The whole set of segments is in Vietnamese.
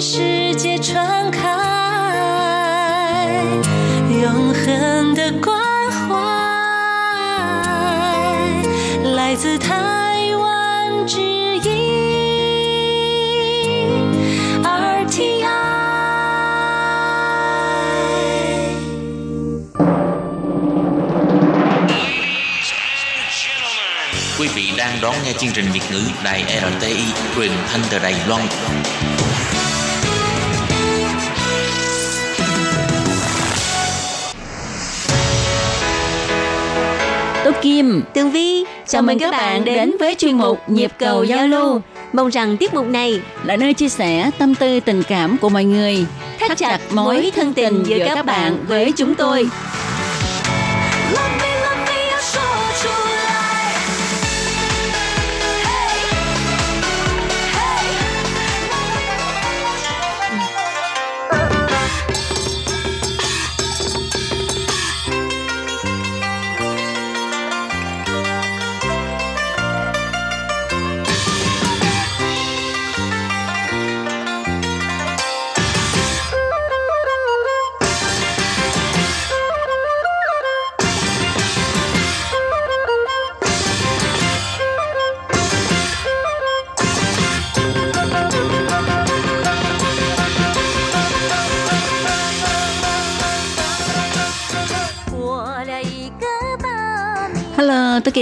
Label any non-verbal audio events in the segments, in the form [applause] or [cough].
世界传开，永恒的关怀来自台湾之音 RTI。Quý vị đang đón nghe chương trình Việt ngữ Đài RTI truyền thanh từ Đài Loan. Tố Kim. Tường Vi, Chào mừng các bạn đến với chuyên mục Nhịp cầu giao lưu. Mong rằng tiết mục này là nơi chia sẻ tâm tư tình cảm của mọi người, thắt chặt mối thân tình giữa các bạn với chúng tôi.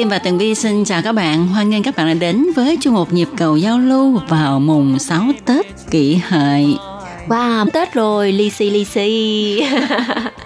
Kim và Tường Vi xin chào các bạn. Hoan nghênh các bạn đã đến với chương mục nhịp cầu giao lưu vào mùng 6 Tết kỷ hợi. Wow, Tết rồi, lì xì lì xì. [laughs]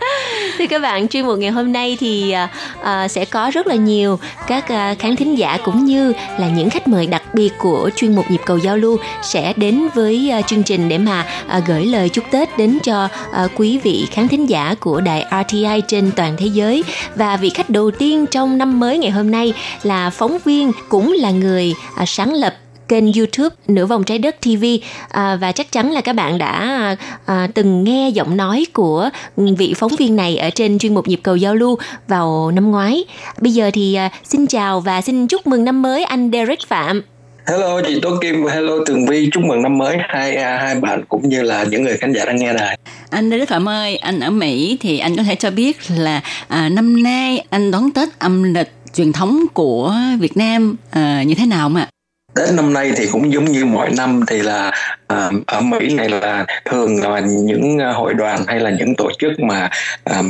Thưa các bạn, chuyên mục ngày hôm nay thì uh, sẽ có rất là nhiều các uh, khán thính giả cũng như là những khách mời đặc biệt của chuyên mục nhịp cầu giao lưu sẽ đến với uh, chương trình để mà uh, gửi lời chúc Tết đến cho uh, quý vị khán thính giả của đài RTI trên toàn thế giới. Và vị khách đầu tiên trong năm mới ngày hôm nay là phóng viên cũng là người uh, sáng lập kênh YouTube Nửa vòng trái đất TV à, và chắc chắn là các bạn đã à, từng nghe giọng nói của vị phóng viên này ở trên chuyên mục nhịp cầu giao lưu vào năm ngoái. Bây giờ thì à, xin chào và xin chúc mừng năm mới anh Derek Phạm. Hello chị Tố Kim và hello Tường Vi chúc mừng năm mới hai à, hai bạn cũng như là những người khán giả đang nghe đài. Anh Đức Phạm ơi, anh ở Mỹ thì anh có thể cho biết là à, năm nay anh đón Tết âm lịch truyền thống của Việt Nam à, như thế nào mà? Tết năm nay thì cũng giống như mọi năm thì là à, ở Mỹ này là thường là những à, hội đoàn hay là những tổ chức mà à,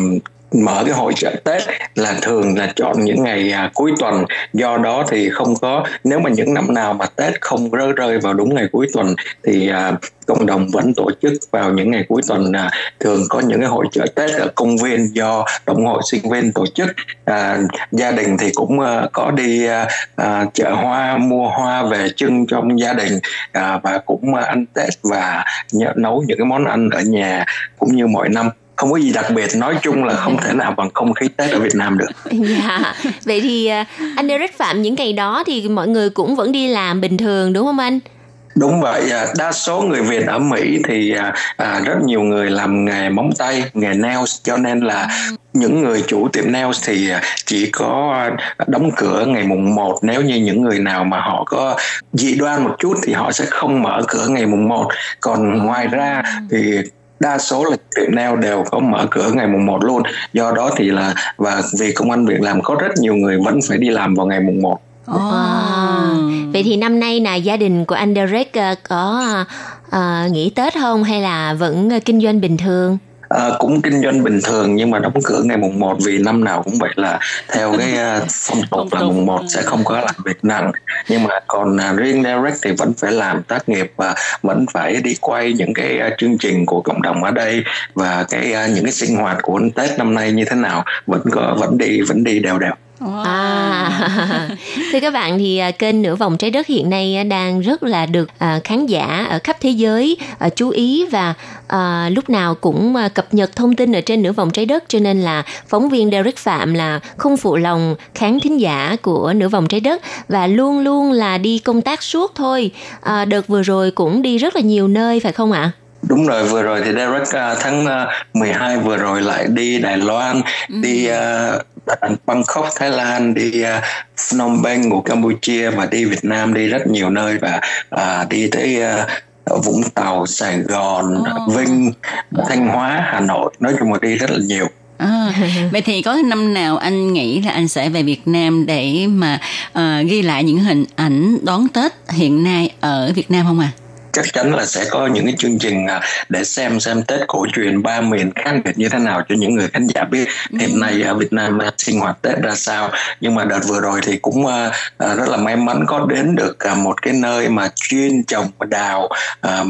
mở cái hội chợ Tết là thường là chọn những ngày à, cuối tuần. Do đó thì không có nếu mà những năm nào mà Tết không rơi rơi vào đúng ngày cuối tuần thì à, cộng đồng vẫn tổ chức vào những ngày cuối tuần à, thường có những cái hội chợ Tết ở công viên do đồng hội sinh viên tổ chức. À, gia đình thì cũng à, có đi à, à, chợ hoa mua hoa về trưng trong gia đình à, và cũng à, ăn Tết và nấu những cái món ăn ở nhà cũng như mọi năm không có gì đặc biệt nói chung là không thể nào bằng không khí Tết ở Việt Nam được [laughs] Dạ. Vậy thì à, anh Derek Phạm những ngày đó thì mọi người cũng vẫn đi làm bình thường đúng không anh? Đúng vậy, à, đa số người Việt ở Mỹ thì à, rất nhiều người làm nghề móng tay, nghề nails cho nên là những người chủ tiệm nails thì chỉ có đóng cửa ngày mùng 1 nếu như những người nào mà họ có dị đoan một chút thì họ sẽ không mở cửa ngày mùng 1 còn ngoài ra thì đa số là tiệm nail đều có mở cửa ngày mùng 1 luôn do đó thì là và vì công an việc làm có rất nhiều người vẫn phải đi làm vào ngày mùng 1 Wow. Vậy thì năm nay là gia đình của anh Derek à, có à, nghỉ Tết không hay là vẫn kinh doanh bình thường? À, cũng kinh doanh bình thường nhưng mà đóng cửa ngày mùng 1 vì năm nào cũng vậy là theo cái uh, phong tục là mùng 1 sẽ không có làm việc nặng. Nhưng mà còn uh, riêng Derek thì vẫn phải làm tác nghiệp và vẫn phải đi quay những cái uh, chương trình của cộng đồng ở đây và cái uh, những cái sinh hoạt của Tết năm nay như thế nào vẫn có vẫn đi vẫn đi đều đều À, [laughs] thưa các bạn thì à, kênh nửa vòng trái đất hiện nay à, đang rất là được à, khán giả ở khắp thế giới chú ý và à, lúc nào cũng cập nhật thông tin ở trên nửa vòng trái đất cho nên là phóng viên Derek Phạm là không phụ lòng khán thính giả của nửa vòng trái đất và luôn luôn là đi công tác suốt thôi. À, đợt vừa rồi cũng đi rất là nhiều nơi phải không ạ? Đúng rồi, vừa rồi thì Derek uh, tháng uh, 12 vừa rồi lại đi Đài Loan, đi uh, Bangkok, Thái Lan, đi uh, Phnom Penh của Campuchia và đi Việt Nam, đi rất nhiều nơi và uh, đi tới uh, Vũng Tàu, Sài Gòn, Ồ. Vinh, Thanh Hóa, Hà Nội nói chung là đi rất là nhiều À, vậy thì có năm nào anh nghĩ là anh sẽ về Việt Nam để mà ờ, ghi lại những hình ảnh đón Tết hiện nay ở Việt Nam không à? Chắc chắn là sẽ có những cái chương trình à, để xem xem Tết cổ truyền ba miền khác biệt như thế nào cho những người khán giả biết hiện nay ở Việt Nam sinh hoạt Tết ra sao. Nhưng mà đợt vừa rồi thì cũng à, à, rất là may mắn có đến được một cái nơi mà chuyên trồng đào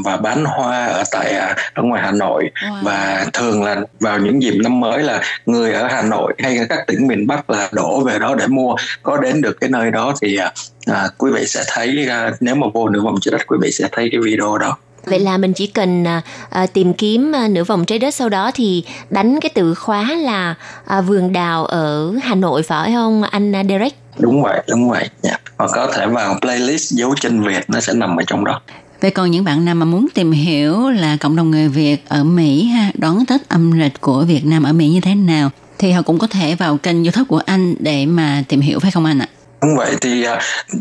và bán hoa ở tại ở ngoài Hà Nội. Wow. và thường là vào những dịp năm mới là người ở Hà Nội hay các tỉnh miền Bắc là đổ về đó để mua. Có đến được cái nơi đó thì à, quý vị sẽ thấy à, nếu mà vô nửa vòng trái đất quý vị sẽ thấy cái video đó Vậy là mình chỉ cần à, à, tìm kiếm à, nửa vòng trái đất sau đó thì đánh cái từ khóa là à, vườn đào ở Hà Nội phải không anh à, Derek? đúng vậy đúng vậy dạ. hoặc có thể vào playlist dấu chân Việt nó sẽ nằm ở trong đó Vậy còn những bạn nào mà muốn tìm hiểu là cộng đồng người Việt ở Mỹ ha, đón Tết âm lịch của Việt Nam ở Mỹ như thế nào thì họ cũng có thể vào kênh YouTube của anh để mà tìm hiểu phải không anh ạ? Đúng vậy thì uh,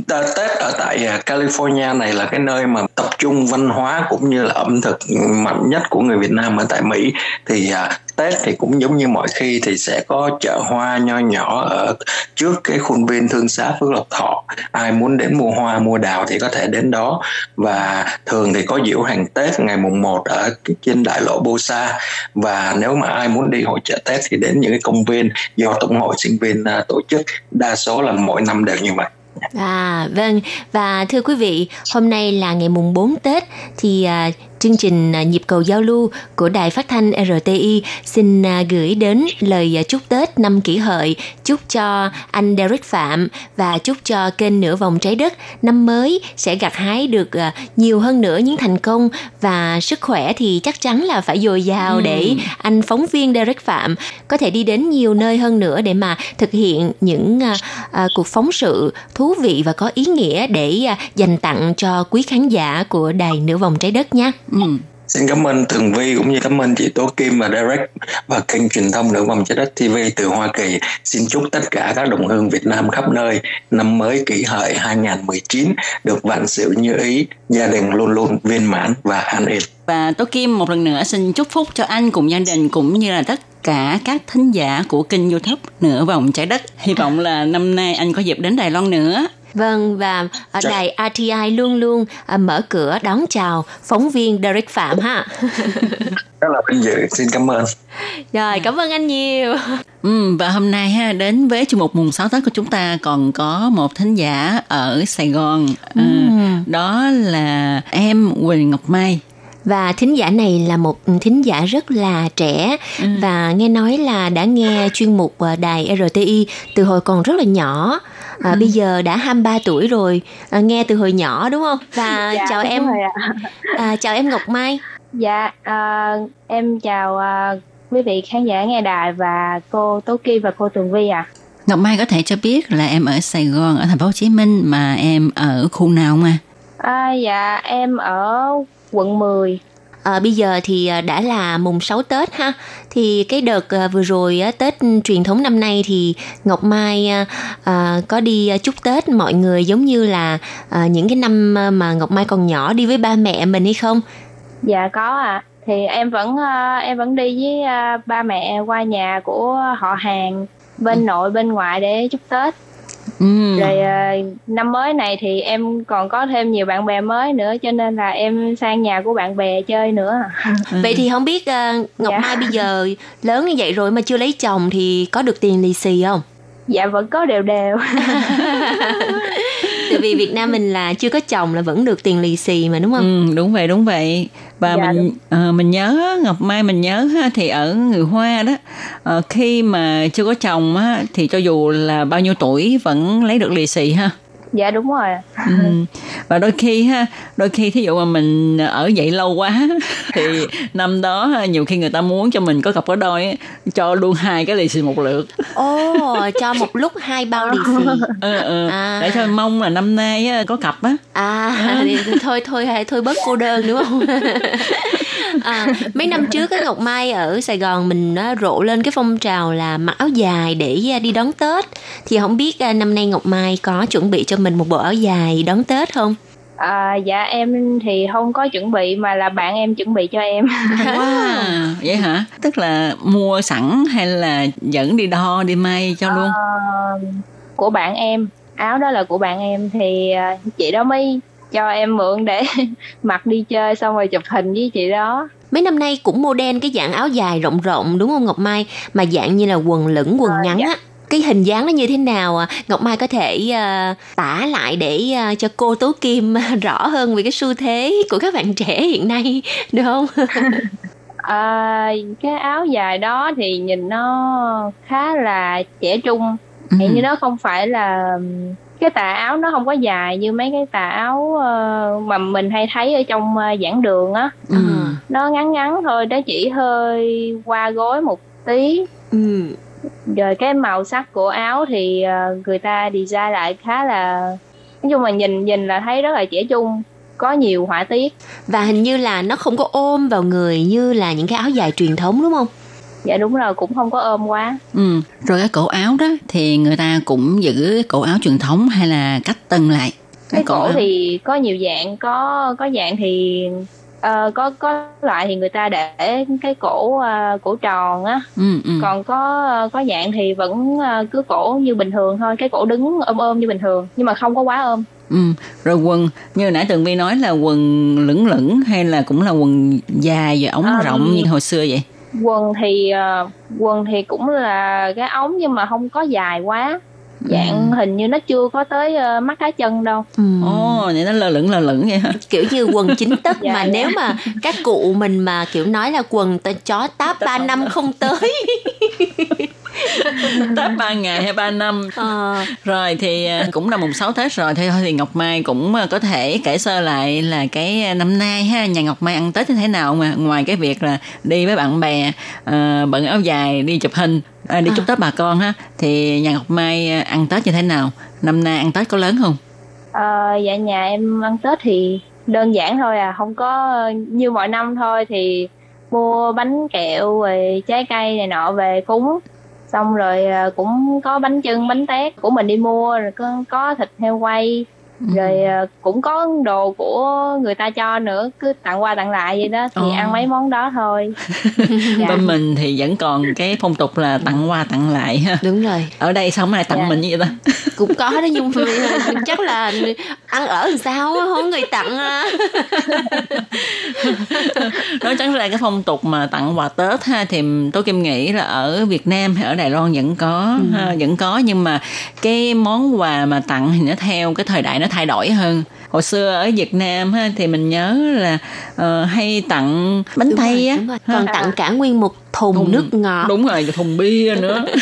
Tết ở tại uh, California này là cái nơi mà tập trung văn hóa cũng như là ẩm thực mạnh nhất của người Việt Nam ở tại Mỹ. Thì uh, Tết thì cũng giống như mọi khi thì sẽ có chợ hoa nho nhỏ ở trước cái khuôn viên thương xá Phước Lộc Thọ. Ai muốn đến mua hoa, mua đào thì có thể đến đó. Và thường thì có diễu hành Tết ngày mùng 1 ở trên đại lộ Bô Sa. Và nếu mà ai muốn đi hội chợ Tết thì đến những cái công viên do Tổng hội sinh viên à, tổ chức. Đa số là mỗi năm đều như vậy. À vâng. Và thưa quý vị, hôm nay là ngày mùng 4 Tết thì à, chương trình à, nhịp cầu giao lưu của đài phát thanh RTI xin à, gửi đến lời à, chúc Tết năm kỷ hợi chúc cho anh Derek Phạm và chúc cho kênh nửa vòng trái đất. Năm mới sẽ gặt hái được nhiều hơn nữa những thành công và sức khỏe thì chắc chắn là phải dồi dào để anh phóng viên Derek Phạm có thể đi đến nhiều nơi hơn nữa để mà thực hiện những cuộc phóng sự thú vị và có ý nghĩa để dành tặng cho quý khán giả của đài nửa vòng trái đất nha. Ừ. Xin cảm ơn Tường Vi cũng như cảm ơn chị Tố Kim và Derek và kênh truyền thông Nửa vòng trái đất TV từ Hoa Kỳ. Xin chúc tất cả các đồng hương Việt Nam khắp nơi năm mới kỷ hợi 2019 được vạn sự như ý, gia đình luôn luôn viên mãn và an yên. Và Tố Kim một lần nữa xin chúc phúc cho anh cùng gia đình cũng như là tất cả các thính giả của kênh YouTube Nửa vòng trái đất. Hy vọng là năm nay anh có dịp đến Đài Loan nữa. Vâng và ở Dạ. đài RTI luôn luôn à, mở cửa đón chào phóng viên Derek Phạm ha. [laughs] Rất là vinh dự. Xin cảm ơn. Rồi cảm ơn anh nhiều. Ừ, và hôm nay ha đến với chương mục mùng 6 Tết của chúng ta còn có một thính giả ở Sài Gòn. À, đó là em Quỳnh Ngọc Mai. Và thính giả này là một thính giả rất là trẻ và nghe nói là đã nghe chuyên mục đài RTI từ hồi còn rất là nhỏ. À, Bây giờ đã 23 tuổi rồi, à, nghe từ hồi nhỏ đúng không? Và [laughs] Dạ, chào em, à, chào em Ngọc Mai. Dạ, à, em chào à, quý vị khán giả nghe đài và cô Tố Kim và cô Tường Vi ạ. Ngọc Mai có thể cho biết là em ở Sài Gòn, ở thành phố Hồ Chí Minh mà em ở khu nào mà? À, dạ, em ở quận 10. À, bây giờ thì à, đã là mùng 6 Tết ha. Thì cái đợt à, vừa rồi Tết truyền thống năm nay thì Ngọc Mai à, à, có đi à, chúc Tết mọi người giống như là à, những cái năm à, mà Ngọc Mai còn nhỏ đi với ba mẹ mình hay không? Dạ có ạ. Thì em vẫn à, em vẫn đi với à, ba mẹ qua nhà của họ hàng bên nội bên ngoại để chúc Tết. Ừ. Rồi à, năm mới này thì em còn có thêm nhiều bạn bè mới nữa cho nên là em sang nhà của bạn bè chơi nữa. [laughs] Vậy thì không biết à, Ngọc Dạ. Mai bây giờ lớn như vậy rồi mà chưa lấy chồng thì có được tiền lì xì không? Dạ vẫn có đều đều. [laughs] [laughs] Tại vì Việt Nam mình là chưa có chồng là vẫn được tiền lì xì mà đúng không? Ừ, đúng vậy đúng vậy. Và Dạ, mình ờ, mình nhớ Ngọc Mai mình nhớ ha, thì ở người Hoa đó ờ, khi mà chưa có chồng á, thì cho dù là bao nhiêu tuổi vẫn lấy được lì xì ha dạ đúng rồi. ừ. và đôi khi ha đôi khi thí dụ mà mình ở vậy lâu quá [laughs] thì năm đó nhiều khi người ta muốn cho mình có cặp có đôi á, cho luôn hai cái lì xì một lượt Ồ, cho một lúc hai bao lì xì. [laughs] ừ, ừ. À. để thôi mong là năm nay có cặp á À, thì thôi thôi hay thôi bớt cô đơn đúng không? [laughs] à, mấy năm trước cái Ngọc Mai ở Sài Gòn mình á, rộ lên cái phong trào là mặc áo dài để à, đi đón Tết. Thì không biết à, năm nay Ngọc Mai có chuẩn bị cho mình một bộ áo dài đón Tết không? À, dạ em thì không có chuẩn bị mà là bạn em chuẩn bị cho em. [laughs] Wow, vậy hả? Tức là mua sẵn hay là dẫn đi đo đi may cho luôn? Ờ, của bạn em, áo đó là của bạn em thì à, chị đó mới cho em mượn để [laughs] mặc đi chơi xong rồi chụp hình với chị đó. Mấy năm nay cũng modern cái dạng áo dài rộng rộng đúng không Ngọc Mai? Mà dạng như là quần lửng, quần Ờ, ngắn dạ. á. Cái hình dáng nó như thế nào à? Ngọc Mai có thể à, tả lại để à, cho cô Tố Kim [laughs] rõ hơn về cái xu thế của các bạn trẻ hiện nay được không? À, [laughs] [laughs] cái áo dài đó thì nhìn nó khá là trẻ trung Ừ. Hiện như nó không phải là cái tà áo nó không có dài như mấy cái tà áo ờ, mà mình hay thấy ở trong ờ, giảng đường á Ừ. nó ngắn ngắn thôi nó chỉ hơi qua gối một tí ừ. Rồi cái màu sắc của áo thì ờ, người ta design lại khá là nói chung là nhìn nhìn là thấy rất là trẻ trung có nhiều họa tiết Và hình như là nó không có ôm vào người như là những cái áo dài truyền thống đúng không? dạ đúng rồi cũng không có ôm quá Ừ. Rồi cái cổ áo đó thì người ta cũng giữ cái cổ áo truyền thống hay là cách tân lại? cái cổ áo. thì có nhiều dạng có có dạng thì ờ, có có loại thì người ta để cái cổ ờ, cổ tròn á Ừ, ừ. còn có có dạng thì vẫn ờ, cứ cổ như bình thường thôi cái cổ đứng ôm ôm như bình thường nhưng mà không có quá ôm Ừ. Rồi quần như nãy Tường Vi nói là quần lửng lửng hay là cũng là quần dài và ống À, rộng như hồi xưa vậy? quần thì ờ, quần thì cũng là cái ống nhưng mà không có dài quá dạng hình như nó chưa có tới ờ, mắt cá chân đâu Ừ. Ồ, vậy nó lơ lửng lơ lửng vậy hả? kiểu như quần chính tấc [laughs] Dạ, mà dạ. nếu mà các cụ mình mà kiểu nói là quần tờ chó táp ba năm không tới [laughs] Tết ba ngày hay ba năm Ờ, Rồi thì à, cũng là mùng 6 Tết rồi Thôi thì Ngọc Mai cũng à, có thể kể sơ lại là cái à, năm nay ha Nhà Ngọc Mai ăn Tết như thế nào mà Ngoài cái việc là đi với bạn bè à, Bận áo dài đi chụp hình à, Đi chúc Tết bà con ha. Thì nhà Ngọc Mai à, ăn Tết như thế nào? Năm nay ăn Tết có lớn không? Ờ, dạ nhà em ăn Tết thì đơn giản thôi à. Không có như mọi năm thôi. Thì mua bánh kẹo rồi trái cây này nọ về cúng. Xong rồi à, cũng có bánh chưng bánh tét. Của mình đi mua rồi có, có thịt heo quay rồi à, cũng có đồ của người ta cho nữa cứ tặng qua tặng lại vậy đó thì Ồ. ăn mấy món đó thôi [laughs] dạ. Bên mình thì vẫn còn cái phong tục là tặng qua tặng lại ha đúng rồi Ở đây sao lại tặng Dạ. mình như vậy ta [laughs] cũng có đó nhưng mà [laughs] chắc là ăn ở làm sao không người tặng à. nói chẳng ra cái phong tục mà tặng quà Tết ha thì tôi kim nghĩ là ở Việt Nam hay ở Đài Loan vẫn có ha, vẫn có nhưng mà cái món quà mà tặng thì nó theo cái thời đại nó thay đổi hơn. Hồi xưa ở Việt Nam ha thì mình nhớ là ờ, hay tặng bánh đúng tây rồi, á. còn tặng cả nguyên một thùng, Thùng- nước ngọt. đúng rồi thùng bia nữa [laughs]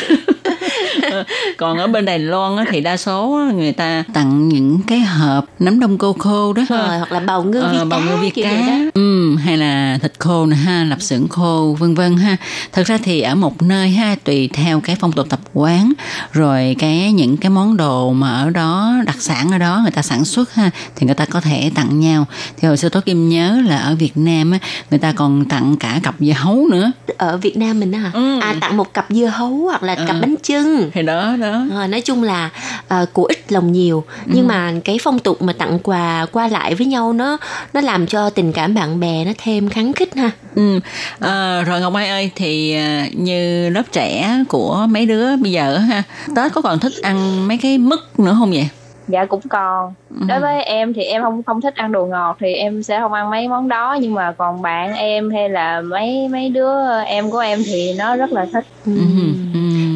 còn ở bên Đài Loan á, thì đa số á, người ta tặng những cái hộp nấm đông cô khô đó. Rồi hoặc là bầu ngư vi Ờ, bào cá ngư vi cá. đó. Ừ, hay là thịt khô nè ha lạp xưởng khô vân vân ha. Thật ra thì ở một nơi ha tùy theo cái phong tục tập quán rồi cái những cái món đồ mà ở đó đặc sản ở đó người ta sản xuất ha thì người ta có thể tặng nhau. Thì hồi xưa tôi kim nhớ là ở Việt Nam á người ta còn tặng cả cặp dưa hấu nữa. Ở Việt Nam mình á hả? Ừ. à tặng một cặp dưa hấu hoặc là cặp Ừ. bánh chưng. Thì đó đó Ờ, nói chung là ờ, của ít lòng nhiều. Nhưng mà cái phong tục mà tặng quà qua lại với nhau nó nó làm cho tình cảm bạn bè nó thêm khắng khích ha. Ừ. À, rồi Ngọc Mai ơi thì à, như lớp trẻ của mấy đứa bây giờ á ha Tết có còn thích ăn mấy cái mứt nữa không vậy? dạ cũng còn. Đối với em thì em không không thích ăn đồ ngọt thì em sẽ không ăn mấy món đó. Nhưng mà còn bạn em hay là mấy mấy đứa em của em thì nó rất là thích. Ừ.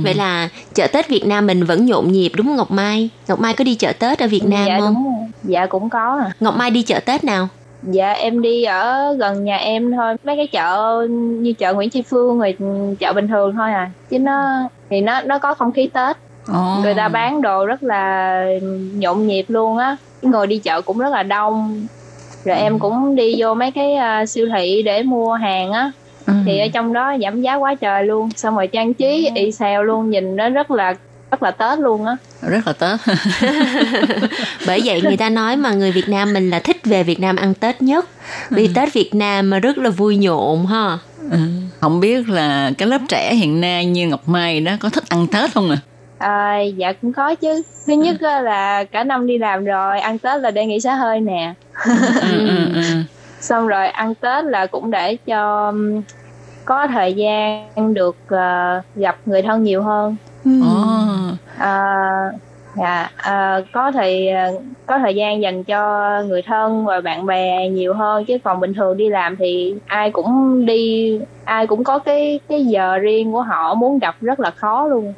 Ừ. vậy là chợ Tết Việt Nam mình vẫn nhộn nhịp đúng không Ngọc Mai? Ngọc Mai có đi chợ Tết ở Việt Nam dạ không? đúng dạ cũng có à. Ngọc Mai đi chợ Tết nào? Dạ em đi ở gần nhà em thôi. Mấy cái chợ như chợ Nguyễn Tri Phương rồi chợ bình thường thôi à. Chứ nó thì nó nó có không khí Tết. Ồ. người ta bán đồ rất là nhộn nhịp luôn á. Người đi chợ cũng rất là đông. Rồi em cũng đi vô mấy cái à, siêu thị để mua hàng á Ừ. thì ở trong đó giảm giá quá trời luôn xong rồi trang trí y xèo luôn nhìn nó rất là rất là tết luôn á rất là Tết [laughs] bởi vậy người ta nói mà người Việt Nam mình là thích về Việt Nam ăn Tết nhất vì Tết Việt Nam mà rất là vui nhộn ha Ừ. không biết là cái lớp trẻ hiện nay như Ngọc Mai đó có thích ăn Tết không à? À, dạ cũng có chứ. Thứ nhất á là cả năm đi làm rồi, ăn Tết là để nghỉ xả hơi nè. ừ, ừ, ừ. Xong rồi ăn Tết là cũng để cho có thời gian được ờ, gặp người thân nhiều hơn. Ồ, À, dạ à, có thời có thời gian dành cho người thân và bạn bè nhiều hơn chứ còn bình thường đi làm thì ai cũng đi ai cũng có cái cái giờ riêng của họ muốn gặp rất là khó luôn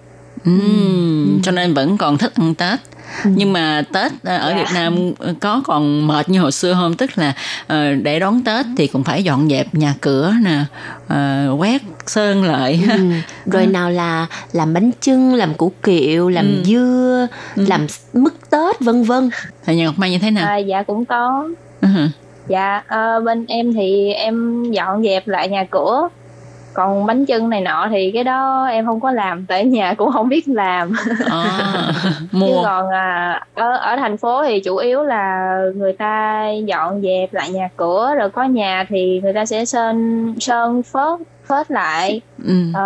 Ừm, cho nên vẫn còn thích ăn Tết. Nhưng mà Tết ờ, ở Dạ. Việt Nam có còn mệt như hồi xưa không? Tức là ờ, để đón Tết thì cũng phải dọn dẹp nhà cửa nè, ờ, quét sơn lại. ha. Ừ. [laughs] Rồi nào là làm bánh chưng, làm củ kiệu, làm Ừ. dưa, làm mứt Tết vân vân. Thì nhà Ngọc Mai như thế nào? à, dạ cũng có Ừ hử. dạ ờ, bên em thì em dọn dẹp lại nhà cửa còn bánh chưng này nọ thì cái đó em không có làm tại nhà cũng không biết làm. À, [laughs] chứ mua còn à, ở ở thành phố thì chủ yếu là người ta dọn dẹp lại nhà cửa rồi có nhà thì người ta sẽ sơn sơn phớt phớt lại. Ừ. Ờ,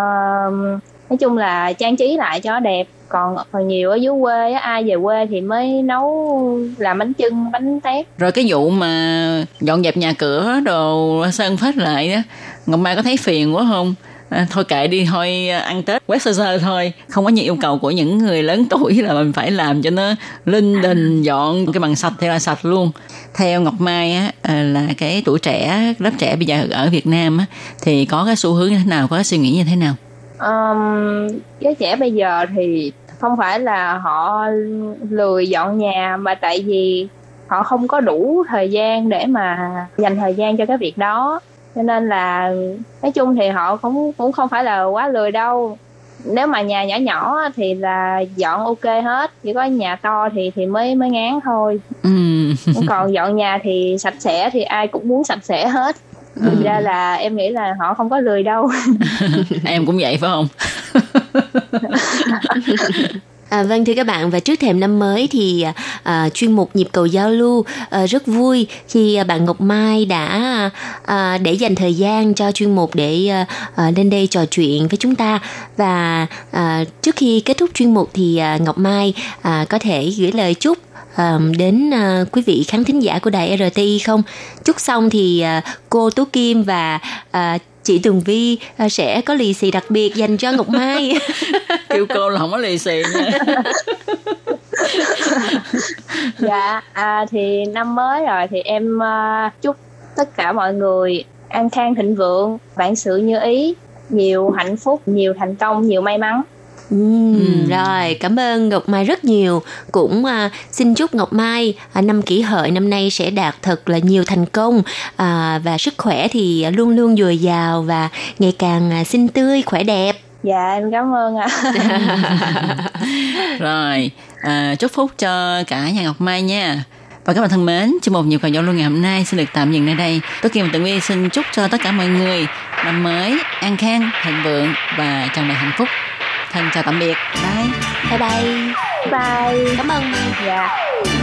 nói chung là trang trí lại cho đẹp. Còn còn nhiều ở dưới quê á, ai về quê thì mới nấu làm bánh chưng bánh tét. Rồi cái vụ mà dọn dẹp nhà cửa đồ sơn phết lại đó, Ngọc Mai có thấy phiền quá không? À, thôi kệ đi thôi ăn Tết quét sơ sơ thôi. Không có nhiều yêu cầu của những người lớn [laughs] tuổi là mình phải làm cho nó linh đình dọn cái bằng sạch thì là sạch luôn. Theo Ngọc Mai á à, là cái tuổi trẻ lớp trẻ bây giờ ở Việt Nam á thì có cái xu hướng như thế nào có cái suy nghĩ như thế nào? Um, giới trẻ bây giờ thì không phải là họ lười dọn nhà mà tại vì họ không có đủ thời gian để mà dành thời gian cho cái việc đó. Cho nên là nói chung thì họ cũng cũng không phải là quá lười đâu. Nếu mà nhà nhỏ nhỏ thì là dọn ok hết chỉ có nhà to thì thì mới mới ngán thôi. Ừm. còn dọn nhà thì sạch sẽ thì ai cũng muốn sạch sẽ hết Thực ra là em nghĩ là họ không có lười đâu. [laughs] Em cũng vậy phải không? [laughs] À, vâng thưa các bạn và trước thềm năm mới thì à, chuyên mục nhịp cầu giao lưu à, rất vui khi à, bạn Ngọc Mai đã à, để dành thời gian cho chuyên mục để à, à, lên đây trò chuyện với chúng ta. Và à, trước khi kết thúc chuyên mục thì à, Ngọc Mai à, có thể gửi lời chúc à, đến à, quý vị khán thính giả của đài RTI không? Chúc xong thì à, cô Tú Kim và chị Tường Vi sẽ có lì xì đặc biệt dành cho Ngọc Mai. [laughs] kêu cô là không có lì xì nha [laughs] dạ à, thì năm mới rồi thì em à, chúc tất cả mọi người an khang thịnh vượng vạn sự như ý nhiều hạnh phúc nhiều thành công nhiều may mắn Ừm, Rồi, cảm ơn Ngọc Mai rất nhiều. Cũng à, xin chúc Ngọc Mai à, năm kỷ hợi năm nay sẽ đạt thật là nhiều thành công à, và sức khỏe thì luôn luôn dồi dào và ngày càng à, xinh tươi, khỏe đẹp. dạ em cảm ơn ạ [laughs] Rồi, à, chúc phúc cho cả nhà Ngọc Mai nha. Và các bạn thân mến, chương một nhiều cầu giao lưu ngày hôm nay xin được tạm dừng nơi đây. Tôi Kim và Tường Vi xin chúc cho tất cả mọi người năm mới an khang, thịnh vượng và tràn đầy hạnh phúc. Thân chào tạm biệt. Bye. Bye bye. bye Cảm ơn dạ 财